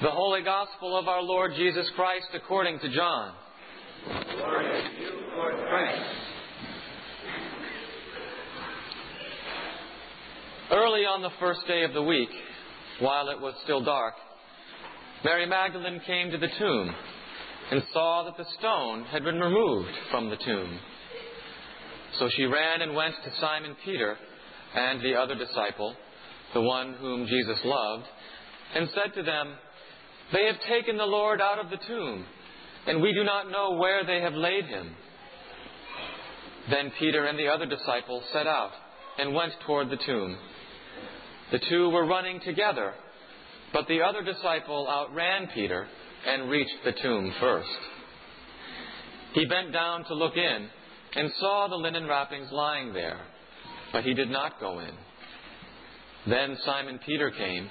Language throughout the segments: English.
The Holy Gospel of our Lord Jesus Christ according to John. Glory to you, Lord Christ. Early on the first day of the week, while it was still dark, Mary Magdalene came to the tomb and saw that the stone had been removed from the tomb. So she ran and went to Simon Peter and the other disciple, the one whom Jesus loved, and said to them, They have taken the Lord out of the tomb, and we do not know where they have laid him. Then Peter and the other disciple set out and went toward the tomb. The two were running together, but the other disciple outran Peter and reached the tomb first. He bent down to look in and saw the linen wrappings lying there, but he did not go in. Then Simon Peter came,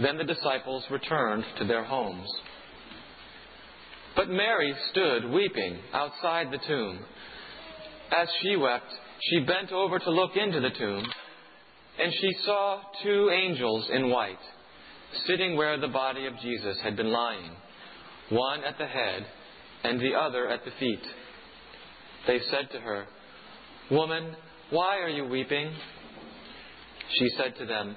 Then the disciples returned to their homes. But Mary stood weeping outside the tomb. As she wept, she bent over to look into the tomb, and she saw two angels in white sitting where the body of Jesus had been lying, one at the head and the other at the feet. They said to her, Woman, why are you weeping? She said to them,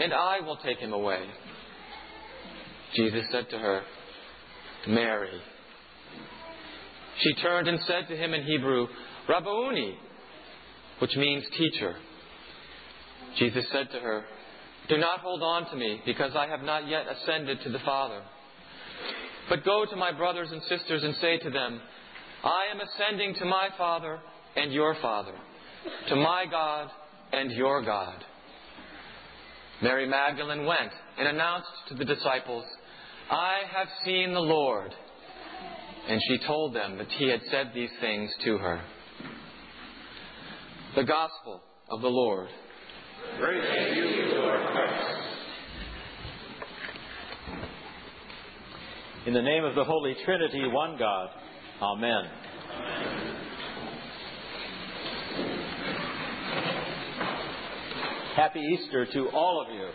and I will take him away. Jesus said to her, Mary. She turned and said to him in Hebrew, Rabboni, which means teacher. Jesus said to her, do not hold on to me, because I have not yet ascended to the Father. But go to my brothers and sisters and say to them, I am ascending to my Father and your Father, to my God and your God. Mary Magdalene went and announced to the disciples, I have seen the Lord. And she told them that he had said these things to her. The Gospel of the Lord. Praise to you, Lord Christ. In the name of the Holy Trinity, one God. Amen. Happy Easter to all of you.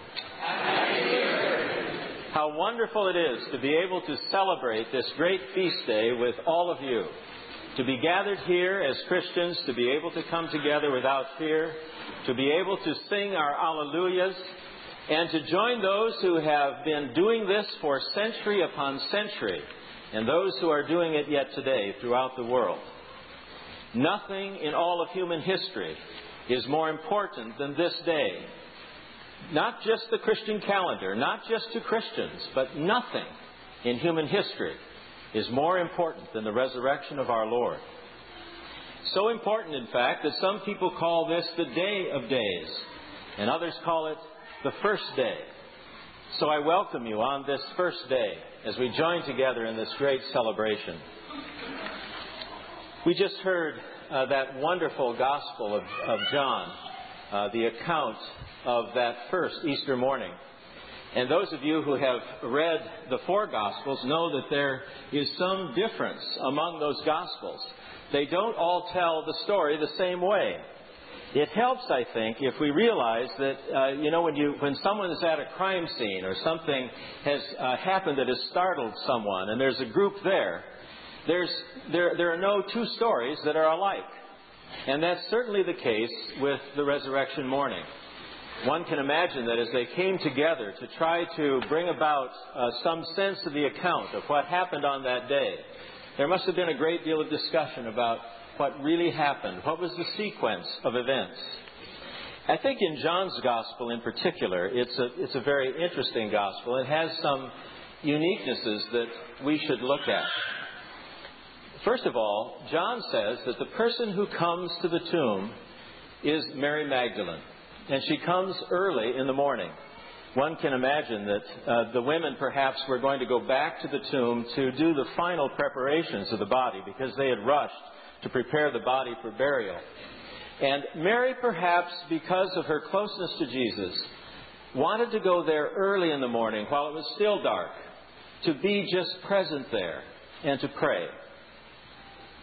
How wonderful it is to be able to celebrate this great feast day with all of you. To be gathered here as Christians, to be able to come together without fear, to be able to sing our Alleluias, and to join those who have been doing this for century upon century, and those who are doing it yet today throughout the world. Nothing in all of human history is more important than this day. Not just the Christian calendar, not just to Christians, but nothing in human history is more important than the resurrection of our Lord. So important, in fact, that some people call this the Day of Days, and others call it the first day. So I welcome you on this first day as we join together in this great celebration. We just heard uh, that wonderful Gospel of, of John, uh, the account of that first Easter morning. And those of you who have read the four Gospels know that there is some difference among those Gospels they don't all tell the story the same way. It helps, I think, if we realize that, uh, you know, when, you, when someone is at a crime scene or something has uh, happened that has startled someone and there's a group there, there's, there, there are no two stories that are alike. And that's certainly the case with the resurrection morning. one can imagine that as they came together to try to bring about uh, some sense of the account of what happened on that day, there must have been a great deal of discussion about what really happened. What was the sequence of events? I think in John's gospel in particular, it's a, it's a very interesting gospel. It has some uniquenesses that we should look at. First of all, John says that the person who comes to the tomb is Mary Magdalene and she comes early in the morning. One can imagine that uh, the women perhaps were going to go back to the tomb to do the final preparations of the body because they had rushed to prepare the body for burial. And Mary, perhaps because of her closeness to Jesus, wanted to go there early in the morning while it was still dark, to be just present there and to pray.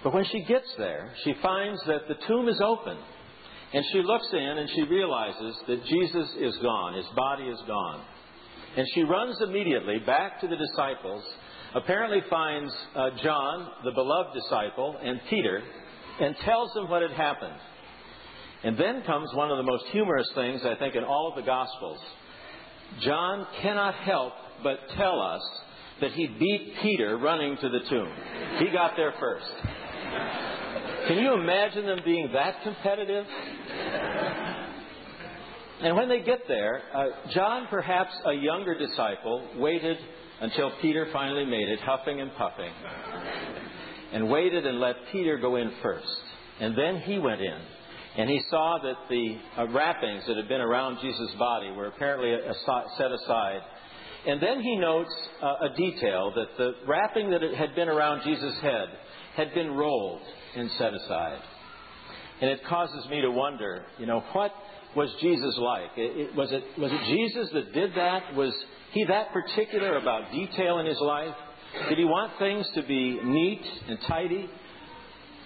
But when she gets there, she finds that the tomb is open and she looks in and she realizes that Jesus is gone, his body is gone. And she runs immediately back to the disciples, apparently finds uh, John, the beloved disciple, and Peter, and tells them what had happened. And then comes one of the most humorous things, I think, in all of the Gospels. John cannot help but tell us that he beat Peter running to the tomb. He got there first. Can you imagine them being that competitive? And when they get there, uh, John, perhaps a younger disciple, waited until Peter finally made it, huffing and puffing, and waited and let Peter go in first. And then he went in, and he saw that the uh, wrappings that had been around Jesus' body were apparently set aside. And then he notes uh, a detail that the wrapping that had been around Jesus' head had been rolled and set aside. And it causes me to wonder, you know, what was Jesus like? It, it, was, it, was it Jesus that did that? Was he that particular about detail in his life? Did he want things to be neat and tidy?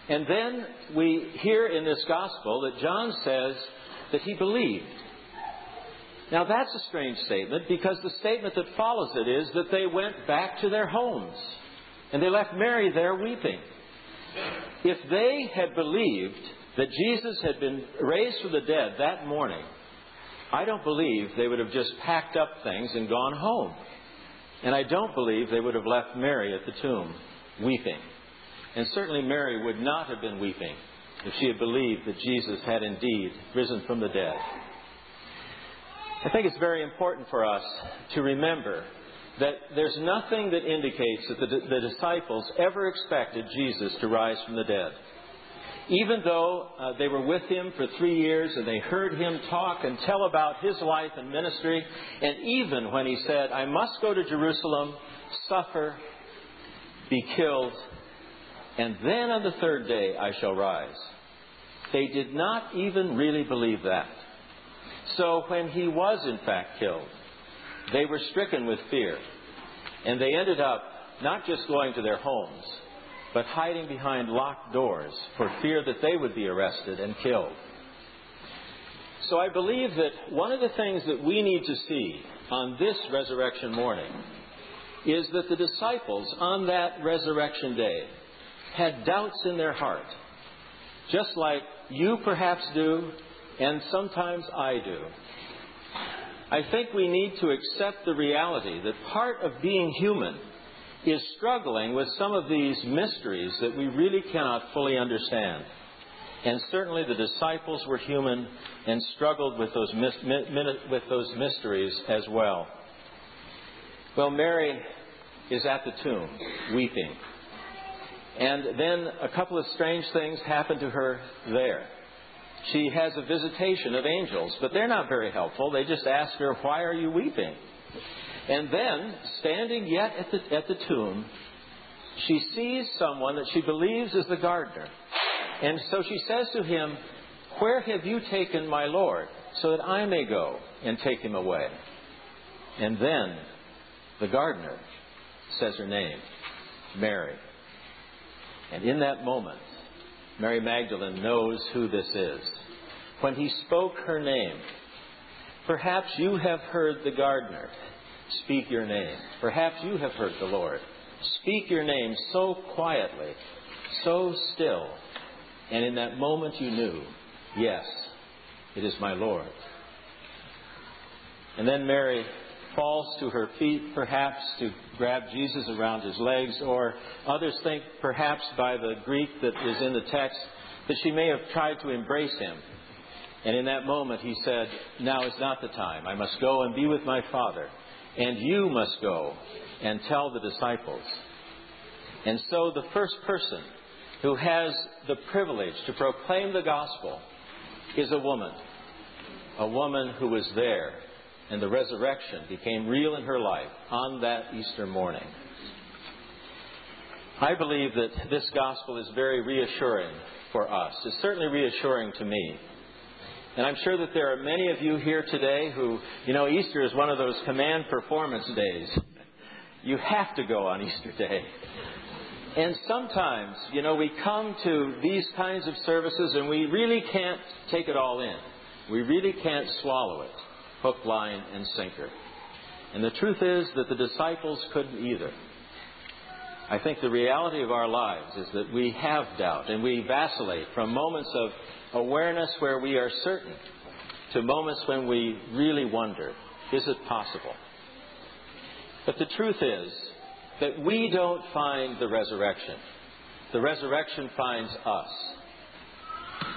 And then we hear in this gospel that John says that he believed. Now that's a strange statement because the statement that follows it is that they went back to their homes and they left Mary there weeping. If they had believed that Jesus had been raised from the dead that morning, I don't believe they would have just packed up things and gone home. And I don't believe they would have left Mary at the tomb weeping. And certainly Mary would not have been weeping if she had believed that Jesus had indeed risen from the dead. I think it's very important for us to remember that there's nothing that indicates that the, the disciples ever expected Jesus to rise from the dead. Even though uh, they were with him for three years and they heard him talk and tell about his life and ministry, and even when he said, I must go to Jerusalem, suffer, be killed, and then on the third day I shall rise. They did not even really believe that. So when he was in fact killed, they were stricken with fear. And they ended up not just going to their homes, but hiding behind locked doors for fear that they would be arrested and killed. So I believe that one of the things that we need to see on this resurrection morning is that the disciples on that resurrection day had doubts in their heart, just like you perhaps do, and sometimes I do. I think we need to accept the reality that part of being human is struggling with some of these mysteries that we really cannot fully understand. And certainly the disciples were human and struggled with those, with those mysteries as well. Well, Mary is at the tomb, weeping. And then a couple of strange things happen to her there she has a visitation of angels, but they're not very helpful. They just ask her, Why are you weeping? And then, standing yet at the, at the tomb, she sees someone that she believes is the gardener. And so she says to him, Where have you taken my Lord, so that I may go and take him away? And then the gardener says her name, Mary. And in that moment, Mary Magdalene knows who this is. When he spoke her name, perhaps you have heard the gardener speak your name. Perhaps you have heard the Lord speak your name so quietly, so still. And in that moment you knew, yes, it is my Lord. And then Mary falls to her feet, perhaps to grab Jesus around his legs, or others think perhaps by the Greek that is in the text that she may have tried to embrace him. And in that moment he said, Now is not the time. I must go and be with my Father. And you must go and tell the disciples. And so the first person who has the privilege to proclaim the gospel is a woman. A woman who was there and the resurrection became real in her life on that Easter morning. I believe that this gospel is very reassuring for us. It's certainly reassuring to me. And I'm sure that there are many of you here today who, you know, Easter is one of those command performance days. You have to go on Easter Day. And sometimes, you know, we come to these kinds of services and we really can't take it all in. We really can't swallow it hook, line, and sinker. And the truth is that the disciples couldn't either. I think the reality of our lives is that we have doubt and we vacillate from moments of awareness where we are certain to moments when we really wonder, is it possible? But the truth is that we don't find the resurrection. The resurrection finds us.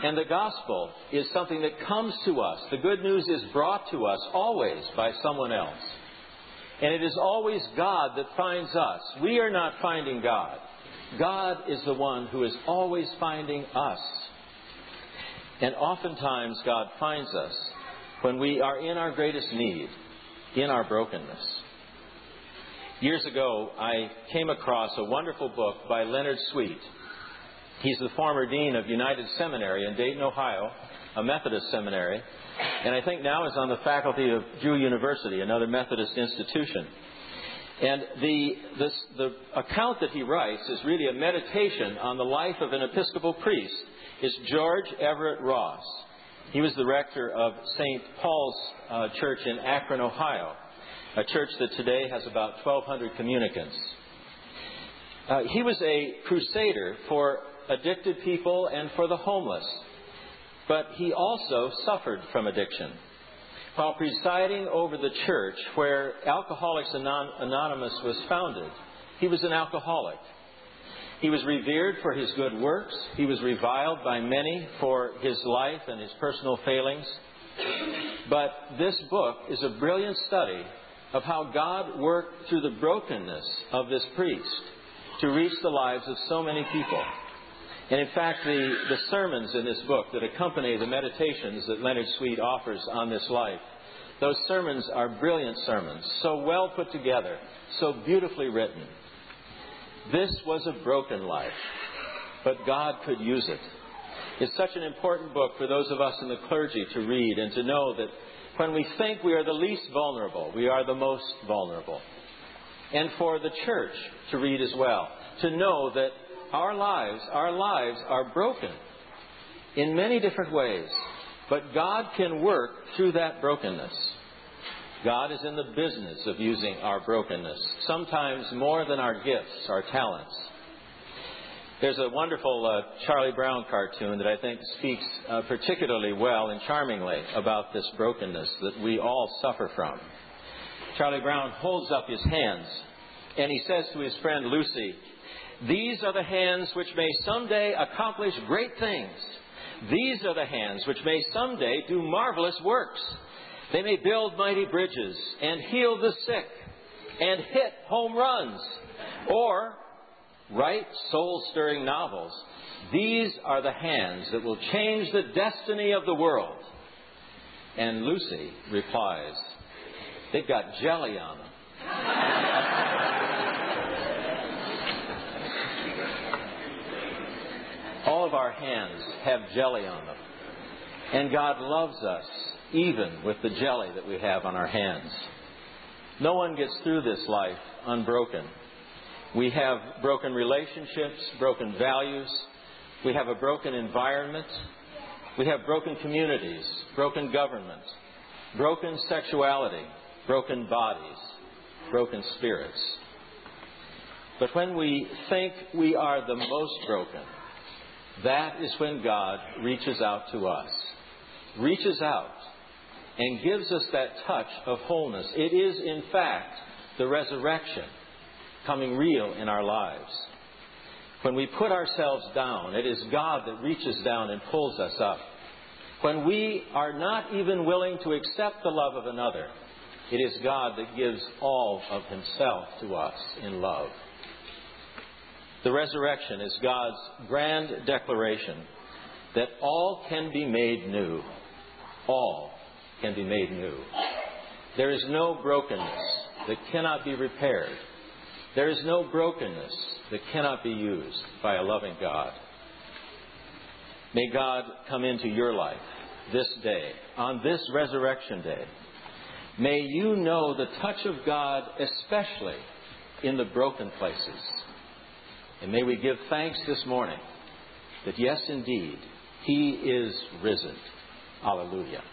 And the gospel is something that comes to us. The good news is brought to us always by someone else. And it is always God that finds us. We are not finding God. God is the one who is always finding us. And oftentimes, God finds us when we are in our greatest need, in our brokenness. Years ago, I came across a wonderful book by Leonard Sweet. He's the former dean of United Seminary in Dayton, Ohio, a Methodist seminary, and I think now is on the faculty of Drew University, another Methodist institution. And the, this, the account that he writes is really a meditation on the life of an Episcopal priest. It's George Everett Ross. He was the rector of St. Paul's uh, Church in Akron, Ohio, a church that today has about 1,200 communicants. Uh, he was a crusader for addicted people and for the homeless. But he also suffered from addiction. While presiding over the church where Alcoholics Anonymous was founded, he was an alcoholic. He was revered for his good works. He was reviled by many for his life and his personal failings. But this book is a brilliant study of how God worked through the brokenness of this priest to reach the lives of so many people. And in fact, the, the sermons in this book that accompany the meditations that Leonard Sweet offers on this life, those sermons are brilliant sermons, so well put together, so beautifully written. This was a broken life, but God could use it. It's such an important book for those of us in the clergy to read and to know that when we think we are the least vulnerable, we are the most vulnerable. And for the church to read as well, to know that our lives, our lives are broken in many different ways. But God can work through that brokenness. God is in the business of using our brokenness, sometimes more than our gifts, our talents. There's a wonderful uh, Charlie Brown cartoon that I think speaks uh, particularly well and charmingly about this brokenness that we all suffer from. Charlie Brown holds up his hands and he says to his friend Lucy, these are the hands which may someday accomplish great things. These are the hands which may someday do marvelous works. They may build mighty bridges and heal the sick and hit home runs or write soul stirring novels. These are the hands that will change the destiny of the world. And Lucy replies, They've got jelly on them. All of our hands have jelly on them. And God loves us even with the jelly that we have on our hands. No one gets through this life unbroken. We have broken relationships, broken values. We have a broken environment. We have broken communities, broken government, broken sexuality, broken bodies, broken spirits. But when we think we are the most broken, that is when God reaches out to us. Reaches out and gives us that touch of wholeness. It is, in fact, the resurrection coming real in our lives. When we put ourselves down, it is God that reaches down and pulls us up. When we are not even willing to accept the love of another, it is God that gives all of Himself to us in love. The resurrection is God's grand declaration that all can be made new. All can be made new. There is no brokenness that cannot be repaired. There is no brokenness that cannot be used by a loving God. May God come into your life this day, on this resurrection day. May you know the touch of God, especially in the broken places. And may we give thanks this morning that, yes, indeed, He is risen. Hallelujah.